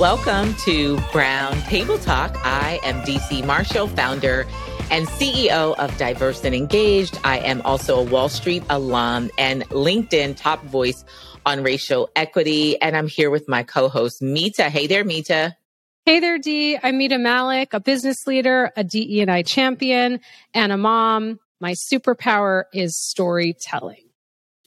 Welcome to Brown Table Talk. I am Dee C. Marshall, founder and CEO of Diverse and Engaged. I am also a Wall Street alum and LinkedIn top voice on racial equity. And I'm here with my co host, Mita. Hey there, Mita. Hey there, Dee. I'm Mita Mallick, a business leader, a DE&I champion, and a mom. My superpower is storytelling.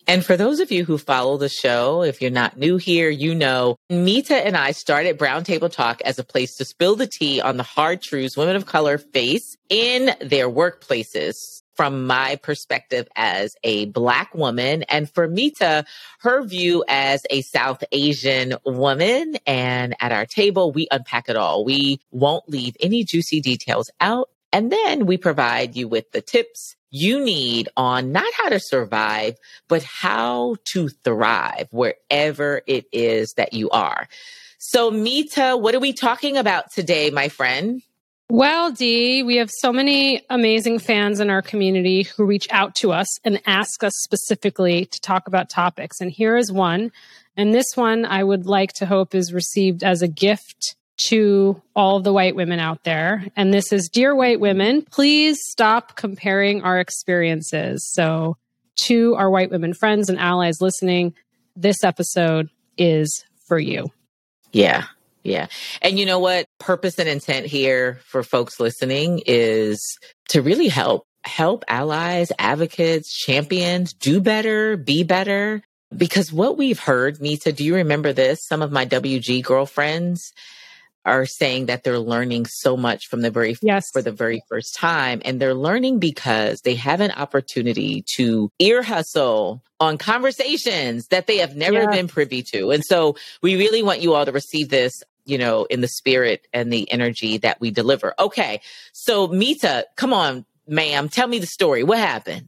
And for those of you who follow the show, if you're not new here, you know Mita and I started Brown Table Talk as a place to spill the tea on the hard truths women of color face in their workplaces from my perspective as a black woman and for Mita, her view as a South Asian woman. And at our table, we unpack it all. We won't leave any juicy details out. And then we provide you with the tips you need on not how to survive, but how to thrive wherever it is that you are. So, Mita, what are we talking about today, my friend? Well, Dee, we have so many amazing fans in our community who reach out to us and ask us specifically to talk about topics. And here is one. And this one I would like to hope is received as a gift to all the white women out there. And this is Dear White Women, please stop comparing our experiences. So, to our white women friends and allies listening, this episode is for you. Yeah. Yeah. And you know what? Purpose and intent here for folks listening is to really help, help allies, advocates, champions do better, be better. Because what we've heard, Mita, do you remember this? Some of my WG girlfriends, are saying that they're learning so much from the very yes. for the very first time and they're learning because they have an opportunity to ear hustle on conversations that they have never yeah. been privy to and so we really want you all to receive this you know in the spirit and the energy that we deliver okay so mita come on ma'am tell me the story what happened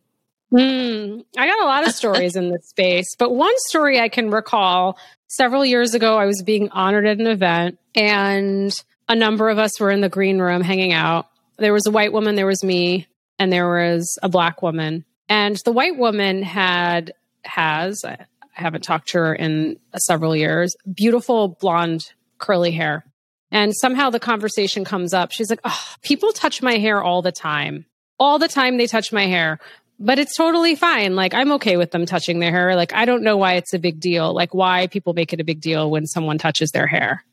Mm, I got a lot of stories in this space, but one story I can recall several years ago, I was being honored at an event, and a number of us were in the green room hanging out. There was a white woman, there was me, and there was a black woman. And the white woman had, has, I haven't talked to her in several years, beautiful blonde curly hair. And somehow the conversation comes up. She's like, oh, people touch my hair all the time. All the time they touch my hair but it's totally fine. Like, I'm okay with them touching their hair. Like, I don't know why it's a big deal. Like, why people make it a big deal when someone touches their hair.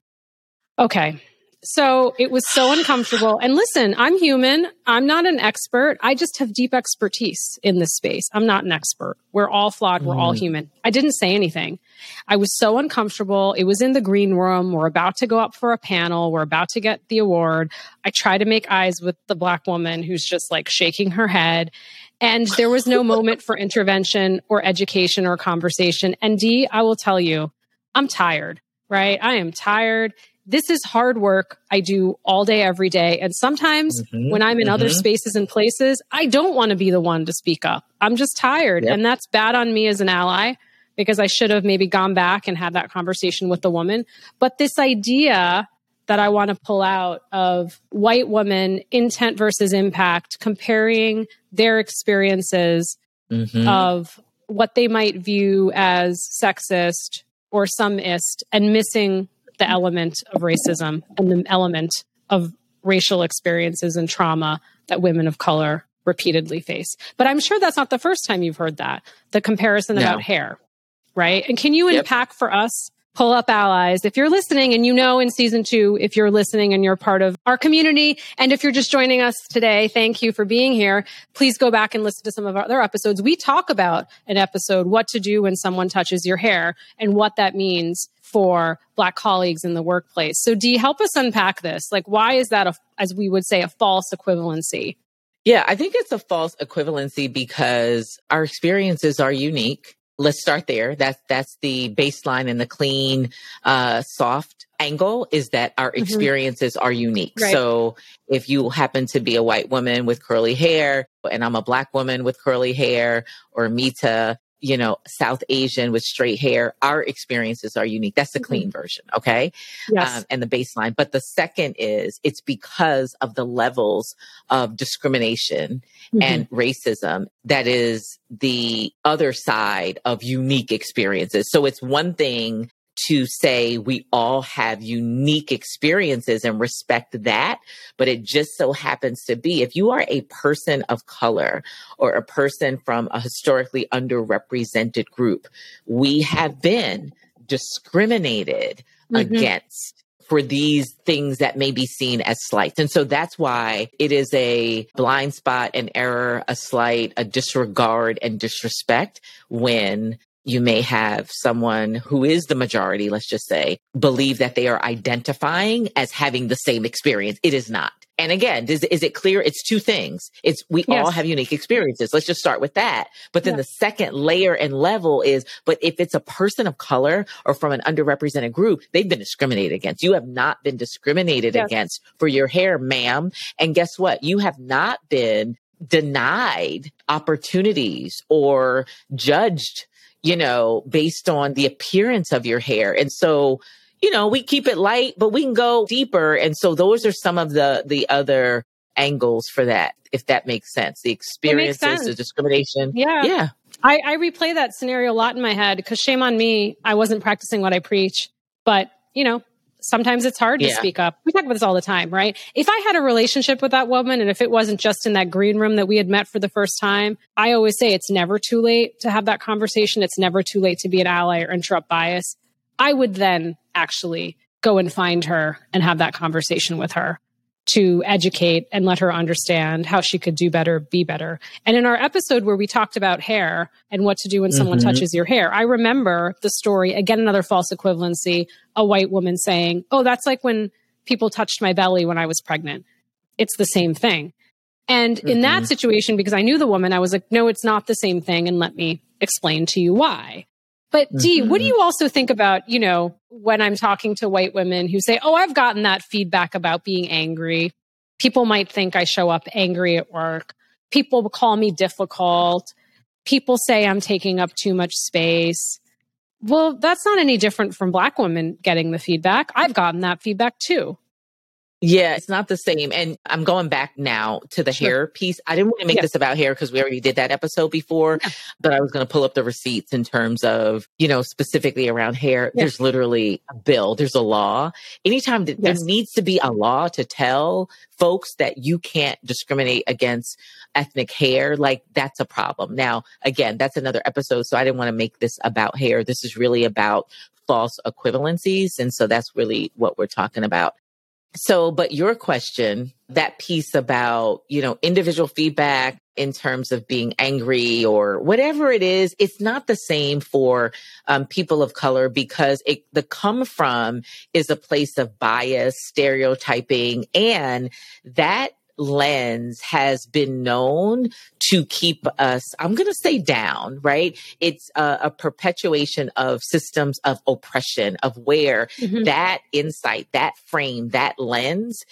Okay. So it was so uncomfortable. And listen, I'm human. I'm not an expert. I just have deep expertise in this space. I'm not an expert. We're all flawed. We're all mm. human. I didn't say anything. I was so uncomfortable. It was in the green room. We're about to go up for a panel. We're about to get the award. I try to make eyes with the black woman who's just like shaking her head. And there was no moment for intervention or education or conversation. And Dee, I will tell you, I'm tired, right? I am tired. This is hard work I do all day, every day. And sometimes mm-hmm, when I'm in mm-hmm. other spaces and places, I don't want to be the one to speak up. I'm just tired. Yep. And that's bad on me as an ally because I should have maybe gone back and had that conversation with the woman. But this idea that I want to pull out of white woman intent versus impact, comparing their experiences mm-hmm. of what they might view as sexist or someist and missing the element of racism and the element of racial experiences and trauma that women of color repeatedly face. But I'm sure that's not the first time you've heard that, the comparison no. about hair, right? And can you yep. unpack for us pull up allies. If you're listening and you know in season two, if you're listening and you're part of our community, and if you're just joining us today, thank you for being here. Please go back and listen to some of our other episodes. We talk about an episode, what to do when someone touches your hair and what that means for black colleagues in the workplace. So Dee, help us unpack this. Like, why is that a, as we would say, a false equivalency? Yeah, I think it's a false equivalency because our experiences are unique let's start there. That's that's the baseline and the clean, uh, soft angle is that our Mhm. experiences are unique. Right. So if you happen to be a white woman with curly hair and I'm a black woman with curly hair or Mita, you know, South Asian with straight hair, our experiences are unique. That's the Mhm. clean version. Okay. Yes. um, and the baseline. But the second is it's because of the levels of discrimination Mhm. and racism that is the other side of unique experiences. So it's one thing to say we all have unique experiences and respect that, but it just so happens to be if you are a person of color or a person from a historically underrepresented group, we have been discriminated Mhm. against for these things that may be seen as slights. And so that's why it is a blind spot, an error, a slight, a disregard and disrespect when you may have someone who is the majority, let's just say, believe that they are identifying as having the same experience. It is not. And again, is, is it clear? It's two things. It's we all have unique experiences. Let's just start with that. But then Yeah. the second layer and level is, but if it's a person of color or from an underrepresented group, they've been discriminated against. You have not been discriminated Yes. against for your hair, ma'am. And guess what? You have not been denied opportunities or judged, you know, based on the appearance of your hair. And so, you know, we keep it light, but we can go deeper. And so those are some of the the other angles for that, if that makes sense. The experiences, the discrimination. yeah. Yeah. I, I replay that scenario a lot in my head because shame on me. I wasn't practicing what I preach, but you know, sometimes it's hard to Yeah. speak up. We talk about this all the time, right? If I had a relationship with that woman and if it wasn't just in that green room that we had met for the first time, I always say it's never too late to have that conversation. It's never too late to be an ally or interrupt bias. I would then actually go and find her and have that conversation with her to educate and let her understand how she could do better, be better. And in our episode where we talked about hair and what to do when someone Mhm. touches your hair, I remember the story, again, another false equivalency, a white woman saying, Oh, that's like when people touched my belly when I was pregnant. It's the same thing. And in that Mhm. situation, because I knew the woman, I was like, no, it's not the same thing. And let me explain to you why. But Dee, what do Mhm. you also think about, you know, when I'm talking to white women who say, oh, I've gotten that feedback about being angry. People might think I show up angry at work. People call me difficult. People say I'm taking up too much space. Well, that's not any different from black women getting the feedback. I've gotten that feedback too. Yeah, it's not the same. And I'm going back now to the Sure. hair piece. I didn't want to make Yeah. this about hair because we already did that episode before, but I was going to pull up the receipts in terms of, you know, specifically around hair. Yeah. There's literally a bill, there's a law. Anytime that Yes. there needs to be a law to tell folks that you can't discriminate against ethnic hair, like that's a problem. Now, again, that's another episode. So I didn't want to make this about hair. This is really about false equivalencies. And so that's really what we're talking about. So, but your question, that piece about, you know, individual feedback in terms of being angry or whatever it is, it's not the same for um, people of color because it, the come from is a place of bias, stereotyping, and that lens has been known to keep us, I'm going to say down, right? It's a, a perpetuation of systems of oppression, of where Mhm. that insight, that frame, that lens,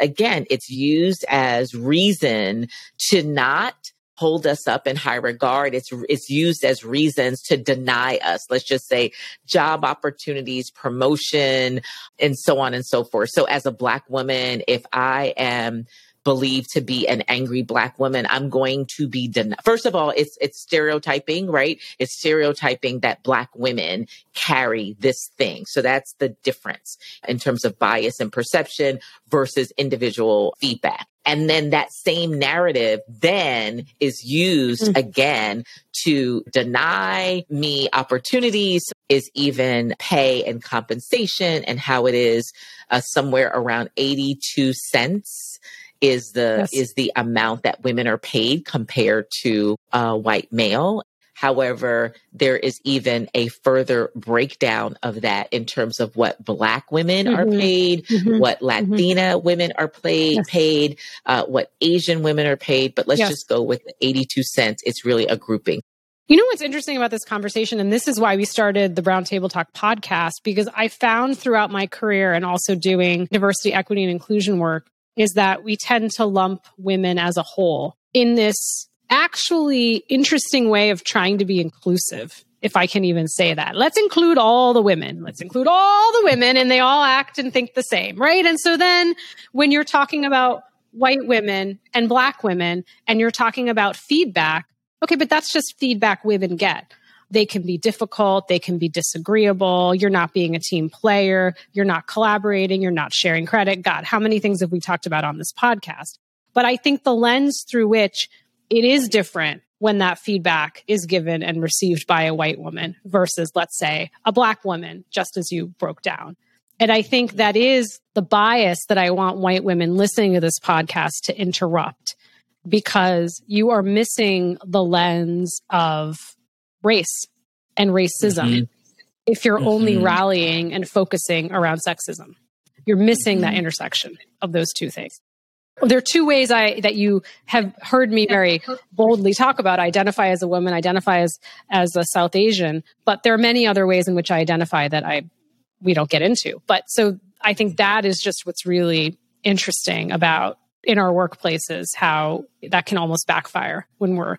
again, it's used as reason to not hold us up in high regard. It's it's used as reasons to deny us. Let's just say job opportunities, promotion, and so on and so forth. So as a black woman, if I am believed to be an angry black woman i'm going to be denied first of all it's it's stereotyping right? It's stereotyping that black women carry this thing. So that's the difference in terms of bias and perception versus individual feedback. And then that same narrative then is used Mm. again to deny me opportunities is even pay and compensation and how it is uh, somewhere around 82 cents is the Yes. is the amount that women are paid compared to a white male However, there is even a further breakdown of that in terms of what Black women are Mhm. paid, Mhm. what Latina women are paid, Yes. paid, uh, what Asian women are paid. But let's Yes. just go with the 82 cents. It's really a grouping. You know what's interesting about this conversation, and this is why we started the Brown Table Talk podcast, because I found throughout my career and also doing diversity, equity, and inclusion work, is that we tend to lump women as a whole in this actually interesting way of trying to be inclusive, if I can even say that. Let's include all the women. Let's include all the women, and they all act and think the same, right? And so then when you're talking about white women and black women, and you're talking about feedback, Okay, but that's just feedback women get. They can be difficult, they can be disagreeable, you're not being a team player, you're not collaborating, you're not sharing credit. God, how many things have we talked about on this podcast? But I think the lens through which it is different when that feedback is given and received by a white woman versus, let's say, a black woman, just as you broke down. And I think that is the bias that I want white women listening to this podcast to interrupt because you are missing the lens of race and racism mm-hmm. if you're mm-hmm. only rallying and focusing around sexism. You're missing mm-hmm. that intersection of those two things. There are two ways I that you have heard me very boldly talk about identify as a woman, identify as as a South Asian, but there are many other ways in which I identify that I we don't get into. But so I think that is just what's really interesting about in our workplaces how that can almost backfire when we're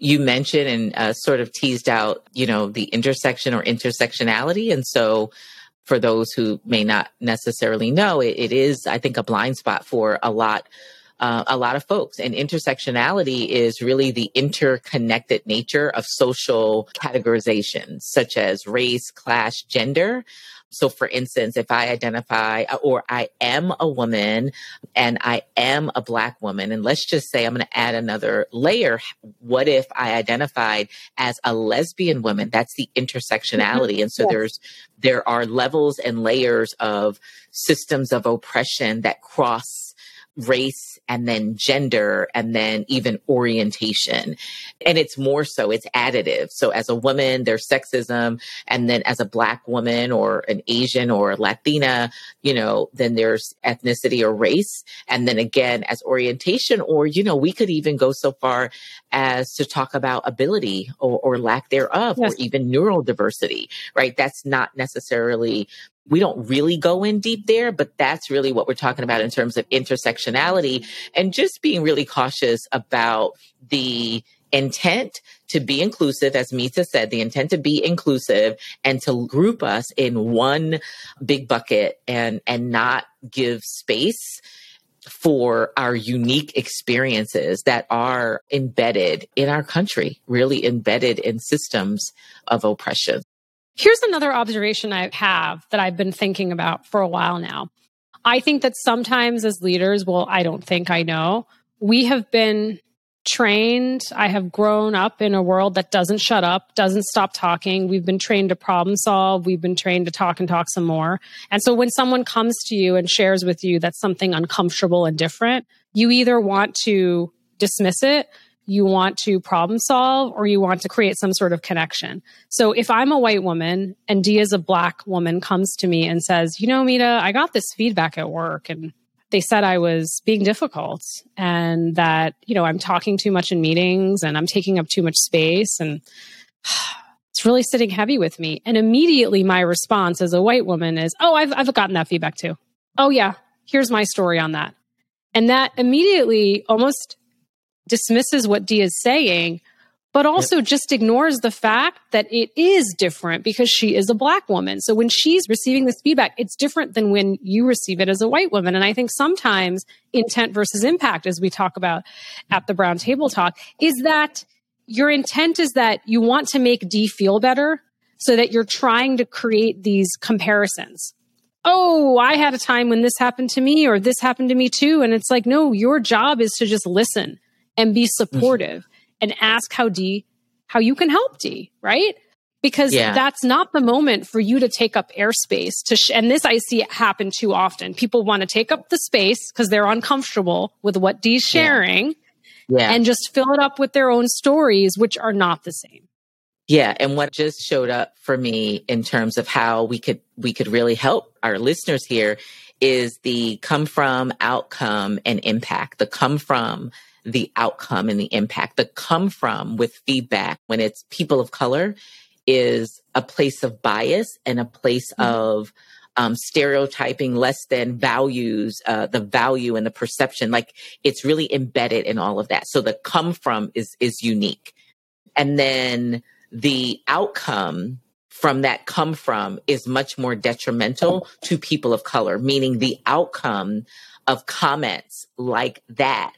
You mentioned and uh, sort of teased out, you know, the intersection or intersectionality. And so, for those who may not necessarily know, it, it is, I think, a blind spot for a lot uh, a lot of folks. And intersectionality is really the interconnected nature of social categorizations, such as race, class, gender. So, for instance, if I identify or I am a woman and I am a Black woman, and let's just say I'm going to add another layer. What if I identified as a lesbian woman? That's the intersectionality. Mm-hmm. And so yes. there's, there are levels and layers of systems of oppression that cross race and then gender and then even orientation. And it's more so, it's additive. So as a woman, there's sexism. And then as a black woman or an Asian or Latina, you know, then there's ethnicity or race. And then again, as orientation, or, you know, we could even go so far as to talk about ability or, or lack thereof, yes. or even neural diversity, right? That's not necessarily we don't really go in deep there, but that's really what we're talking about in terms of intersectionality and just being really cautious about the intent to be inclusive, as Mita said, the intent to be inclusive and to group us in one big bucket and, and not give space for our unique experiences that are embedded in our country, really embedded in systems of oppression. Here's another observation I have that I've been thinking about for a while now. I think that sometimes as leaders, well, I don't think I know, we have been trained. I have grown up in a world that doesn't shut up, doesn't stop talking. We've been trained to problem solve. We've been trained to talk and talk some more. And so when someone comes to you and shares with you that something uncomfortable and different, you either want to dismiss it you want to problem solve or you want to create some sort of connection. So if I'm a white woman and Dee is a black woman comes to me and says, you know, Mita, I got this feedback at work and they said I was being difficult and that, you know, I'm talking too much in meetings and I'm taking up too much space and it's really sitting heavy with me. And immediately my response as a white woman is, oh, I've, I've gotten that feedback too. Oh, yeah, here's my story on that. And that immediately almost dismisses what Dee is saying but also yep. just ignores the fact that it is different because she is a black woman. So when she's receiving this feedback, it's different than when you receive it as a white woman. And I think sometimes intent versus impact, as we talk about at the Brown Table Talk, is that your intent is that you want to make Dee feel better so that you're trying to create these comparisons. Oh, I had a time when this happened to me or this happened to me too. And it's like, no, your job is to just listen and be mm-hmm. supportive and ask how Dee, how you can help Dee, right? Because yeah. that's not the moment for you to take up airspace to, sh- and this I see happen too often. People want to take up the space because they're uncomfortable with what Dee's sharing yeah. Yeah. and just fill it up with their own stories, which are not the same. Yeah, and what just showed up for me in terms of how we could we could really help our listeners here is the come from outcome and impact. The come from the outcome and the impact. The come from with feedback when it's people of color is a place of bias and a place mm-hmm. of um, stereotyping less than values, uh, the value and the perception. Like it's really embedded in all of that. So the come from is is unique, and then the outcome from that come from is much more detrimental to people of color, meaning the outcome of comments like that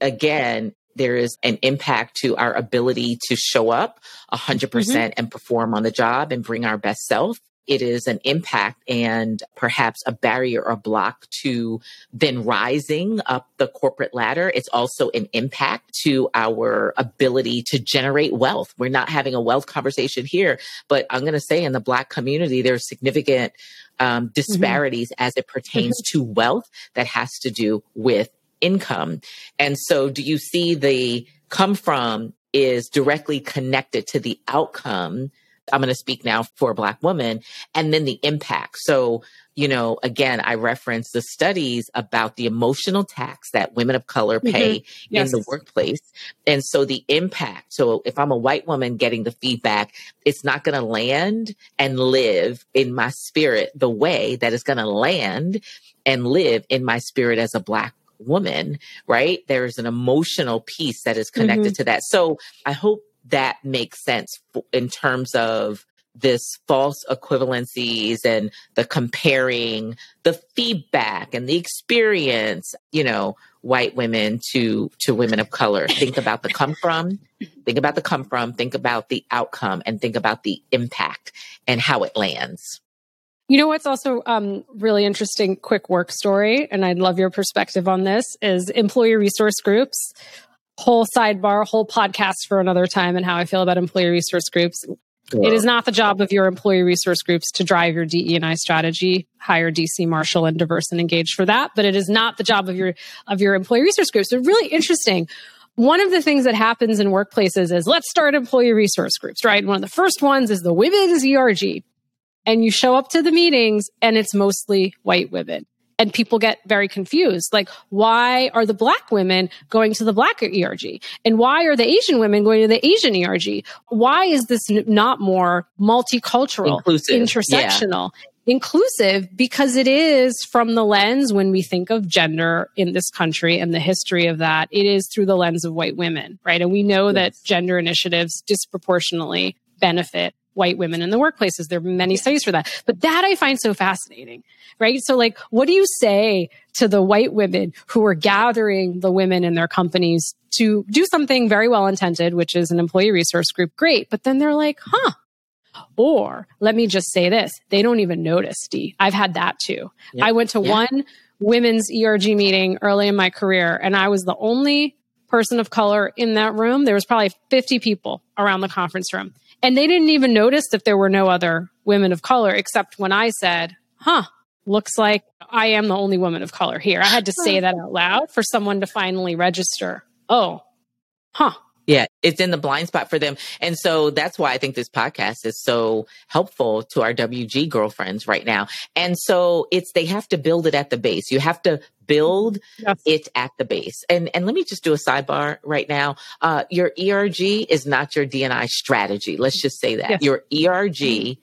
again, there is an impact to our ability to show up 100% mm hmm and perform on the job and bring our best self. It is an impact and perhaps a barrier or block to then rising up the corporate ladder. It's also an impact to our ability to generate wealth. We're not having a wealth conversation here, but I'm going to say in the Black community, there's significant um, mm-hmm. disparities mm-hmm. as it pertains to wealth that has to do with income. And so do you see the come from is directly connected to the outcome? I'm going to speak now for a Black woman and then the impact. So, you know, again, I reference the studies about the emotional tax that women of color mm-hmm. pay mm-hmm. yes. in the workplace. And so the impact. So if I'm a white woman getting the feedback, it's not going to land and live in my spirit the way that it's going to land and live in my spirit as a Black woman, right? There's an emotional piece that is connected mm-hmm. to that. So I hope that makes sense in terms of this false equivalencies and the comparing the feedback and the experience you know white women to to women of color think about the come from think about the come from think about the outcome and think about the impact and how it lands you know what's also um, really interesting, quick work story, and I'd love your perspective on this, is employee resource groups. Whole sidebar, whole podcast for another time, and how I feel about employee resource groups. It is not the job of your employee resource groups to drive your DE&I strategy. Hire Dee C. Marshall and diverse and engaged for that, but it is not the job of your of your employee resource groups. So really interesting. One of the things that happens in workplaces is let's start employee resource groups, right? One of the first ones is the women's ERG and you show up to the meetings and it's mostly white women. And people get very confused. Like, why are the black women going to the black ERG? And why are the Asian women going to the Asian ERG? Why is this not more multicultural, Inclusive. intersectional? Yeah inclusive because it is from the lens when we think of gender in this country and the history of that, it is through the lens of white women, right? And we know yes. that gender initiatives disproportionately benefit white women in the workplaces. There are many studies for that. But that I find so fascinating, right? So like, what do you say to the white women who are gathering the women in their companies to do something very well intended, which is an employee resource group? Great. But then they're like, huh, or let me just say this they don't even notice, Dee. I've had that too. Yep. I went to one women's ERG meeting early in my career, and I was the only person of color in that room. There was probably 50 people around the conference room. And they didn't even notice that there were no other women of color, except when I said, huh, looks like I am the only woman of color here. I had to say that out loud for someone to finally register. Oh, huh. Yeah, it's in the blind spot for them. And so that's why I think this podcast is so helpful to our WG girlfriends right now. And so it's they have to build it at the base. You have to build yes. it at the base. And and let me just do a sidebar right now. Uh, your ERG is not your DNI strategy. Let's just say that. Yes. Your ERG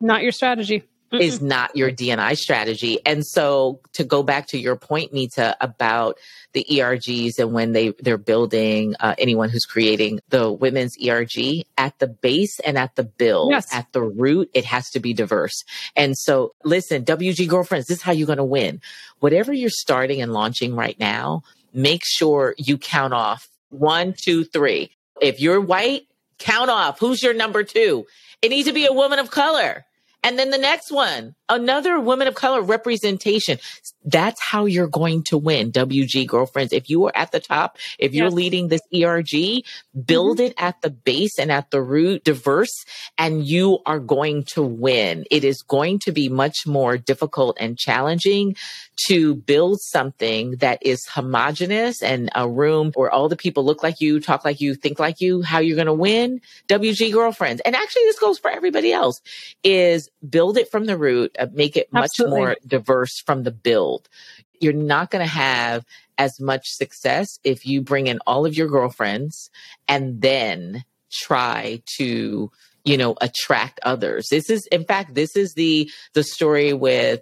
not your strategy Mm-mm. is not your DNI strategy. And so to go back to your point, Mita, about the ERGs and when they, they're building uh, anyone who's creating the women's ERG at the base and at the build, yes. at the root, it has to be diverse. And so listen, WG girlfriends, this is how you're going to win. Whatever you're starting and launching right now, make sure you count off one, two, three. If you're white, count off who's your number two. It needs to be a woman of color. And then the next one, another woman of color representation. That's how you're going to win WG girlfriends. If you are at the top, if you're yes. leading this ERG, build mm-hmm. it at the base and at the root, diverse, and you are going to win. It is going to be much more difficult and challenging to build something that is homogenous and a room where all the people look like you, talk like you, think like you, how you're going to win WG girlfriends. And actually, this goes for everybody else is build it from the root, uh, make it much more diverse from the build. You're not going to have as much success if you bring in all of your girlfriends and then try to you know attract others this is in fact this is the the story with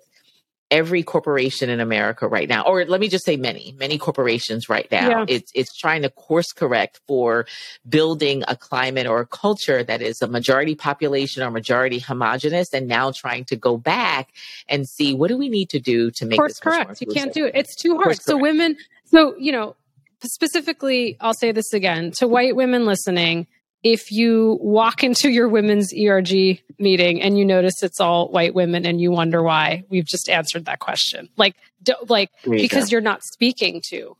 every corporation in America right now, or let me just say many, many corporations right now. Yeah. It's it's trying to course correct for building a climate or a culture that is a majority population or majority homogenous, and now trying to go back and see what do we need to do to make course correct. You can't do it. It's too hard. Course so correct. women. So you know, specifically, I'll say this again to white women listening if you walk into your women's ERG meeting and you notice it's all white women and you wonder why, we've just answered that question. Like, do, like you because go. you're not speaking to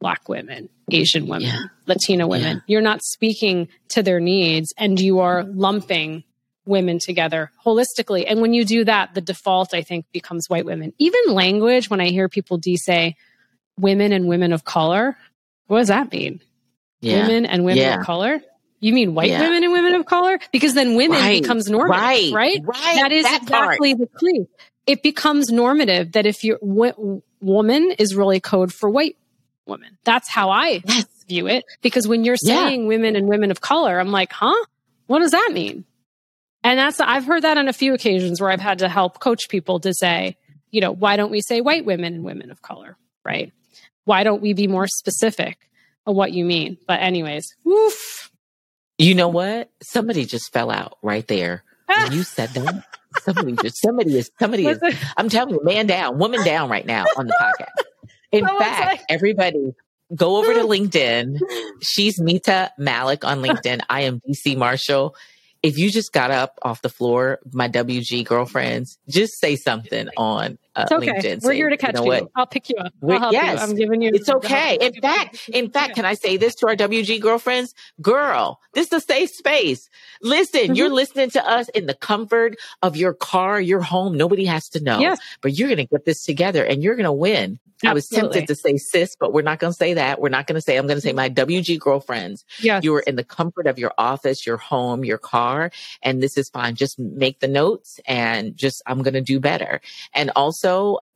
black women, Asian women, yeah. Latina women. Yeah. You're not speaking to their needs and you are lumping women together holistically. And when you do that, the default, I think, becomes white women. Even language, when I hear people D say women and women of color, what does that mean? Yeah. Women and women of color? You mean white yeah. women and women of color? Because then women right. becomes normative, right? Right. right. That is that exactly part. the clue. It becomes normative that if your w- woman is really code for white woman. That's how I yes. view it. Because when you're saying yeah. women and women of color, I'm like, huh? What does that mean? And that's I've heard that on a few occasions where I've had to help coach people to say, you know, why don't we say white women and women of color, right? Why don't we be more specific of what you mean? But anyways, woof. You know what? Somebody just fell out right there. When you said that, somebody just somebody is somebody is I'm telling you, man down, woman down right now on the podcast. In fact, like- everybody go over to LinkedIn. She's Mita Mallick on LinkedIn. I am Dee C. Marshall if you just got up off the floor, my WG girlfriends, just say something on uh, it's okay. LinkedIn. We're here to catch you. Know I'll pick you up. I'll yes, you. I'm giving you. It's okay. In fact, in fact, can I say this to our WG girlfriends? Girl, this is a safe space. Listen, mm-hmm. you're listening to us in the comfort of your car, your home. Nobody has to know. Yes. But you're going to get this together and you're going to win. Absolutely. I was tempted to say sis, but we're not going to say that. We're not going to say, I'm going to say my WG girlfriends. Yes. You are in the comfort of your office, your home, your car, and this is fine. Just make the notes and just, I'm going to do better. And also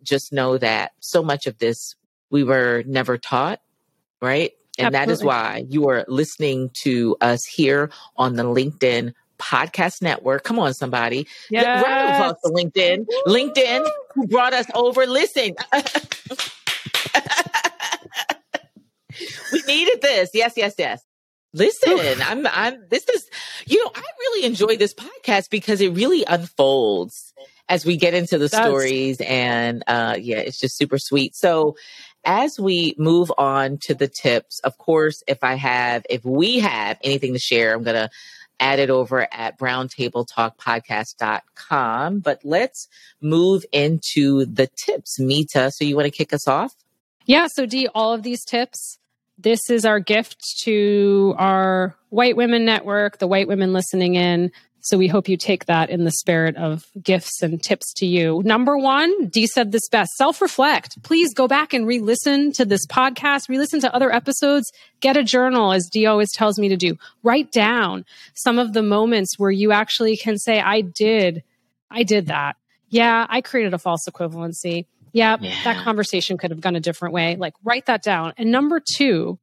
just know that so much of this we were never taught, right? And Absolutely. that is why you are listening to us here on the LinkedIn podcast network. Come on, somebody. Yes. Round of applause for LinkedIn. LinkedIn, who brought us over. Listen. we needed this. Yes, yes, yes. Listen, I'm, I'm, this is, you know, I really enjoy this podcast because it really unfolds as we get into the That's... stories and, uh, yeah, it's just super sweet. So, as we move on to the tips, of course, if I have, if we have anything to share, I'm going to add it over at browntabletalkpodcast.com. But let's move into the tips. Mita, so you want to kick us off? Yeah. So, Dee, all of these tips, this is our gift to our white women network, the white women listening in. So we hope you take that in the spirit of gifts and tips to you. Number one, Dee said this best self reflect. Please go back and re listen to this podcast, re listen to other episodes, get a journal, as Dee always tells me to do. Write down some of the moments where you actually can say, I did, I did that. Yeah, I created a false equivalency. Yeah, yeah, that conversation could have gone a different way. Like, write that down. And number two,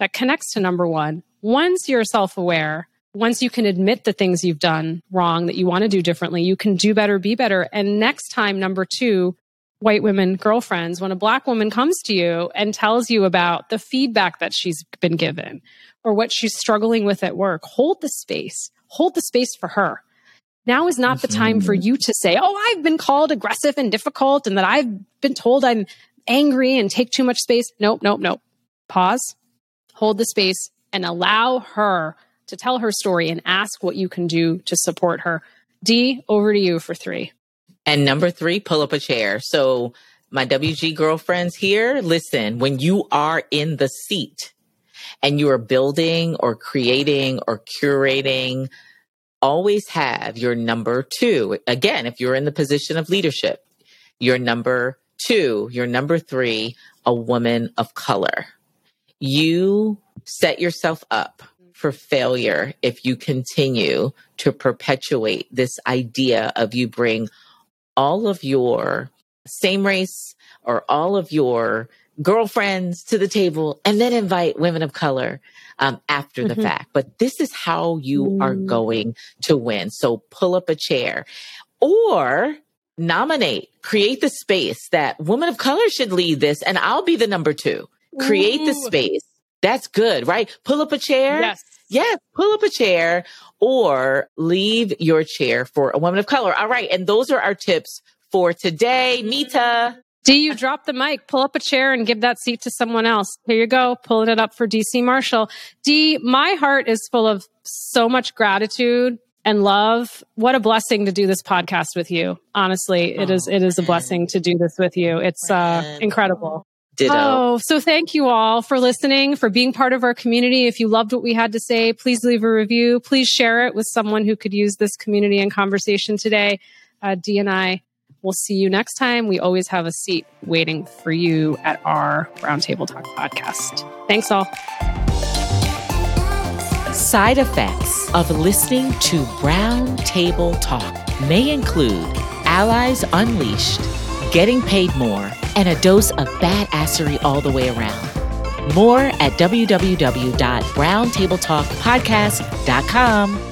that connects to number one, once you're self aware, once you can admit the things you've done wrong that you want to do differently, you can do better, be better. And next time, number two, white women girlfriends, when a black woman comes to you and tells you about the feedback that she's been given or what she's struggling with at work, hold the space, hold the space for her. Now is not the time for mm-hmm. you to say, Oh, I've been called aggressive and difficult and that I've been told I'm angry and take too much space. Nope, nope, nope. Pause, hold the space and allow her to tell her story and ask what you can do to support her. Dee, over to you for three. And number three, pull up a chair. So, my WG girlfriends here, listen, when you are in the seat and you are building or creating or curating, always have your number two. Again, if you're in the position of leadership, your number two, your number three, a woman of color. You set yourself up for failure if you continue to perpetuate this idea of you bring all of your same race or all of your girlfriends to the table and then invite women of color um, after the mm-hmm. fact. But this is how you mm. are going to win. So pull up a chair or nominate, create the space that women of color should lead this and I'll be the number two. Create Ooh. the space. That's good, right? Pull up a chair. Yes. Yes, pull up a chair or leave your chair for a woman of color. All right. And those are our tips for today. Mita. Dee, you drop the mic, pull up a chair and give that seat to someone else. Here you go, pulling it up for Dee C. Marshall. Dee, my heart is full of so much gratitude and love. What a blessing to do this podcast with you. Honestly, it oh, is it is a blessing to do this with you. It's uh, incredible. Ditto. Oh, so thank you all for listening, for being part of our community. If you loved what we had to say, please leave a review. Please share it with someone who could use this community and conversation today. Uh, Dee and I will see you next time. We always have a seat waiting for you at our Brown Table Talk podcast. Thanks all. Side effects of listening to Brown Table Talk may include allies unleashed, getting paid more and a dose of badassery all the way around. More at www.browntabletalkpodcast.com.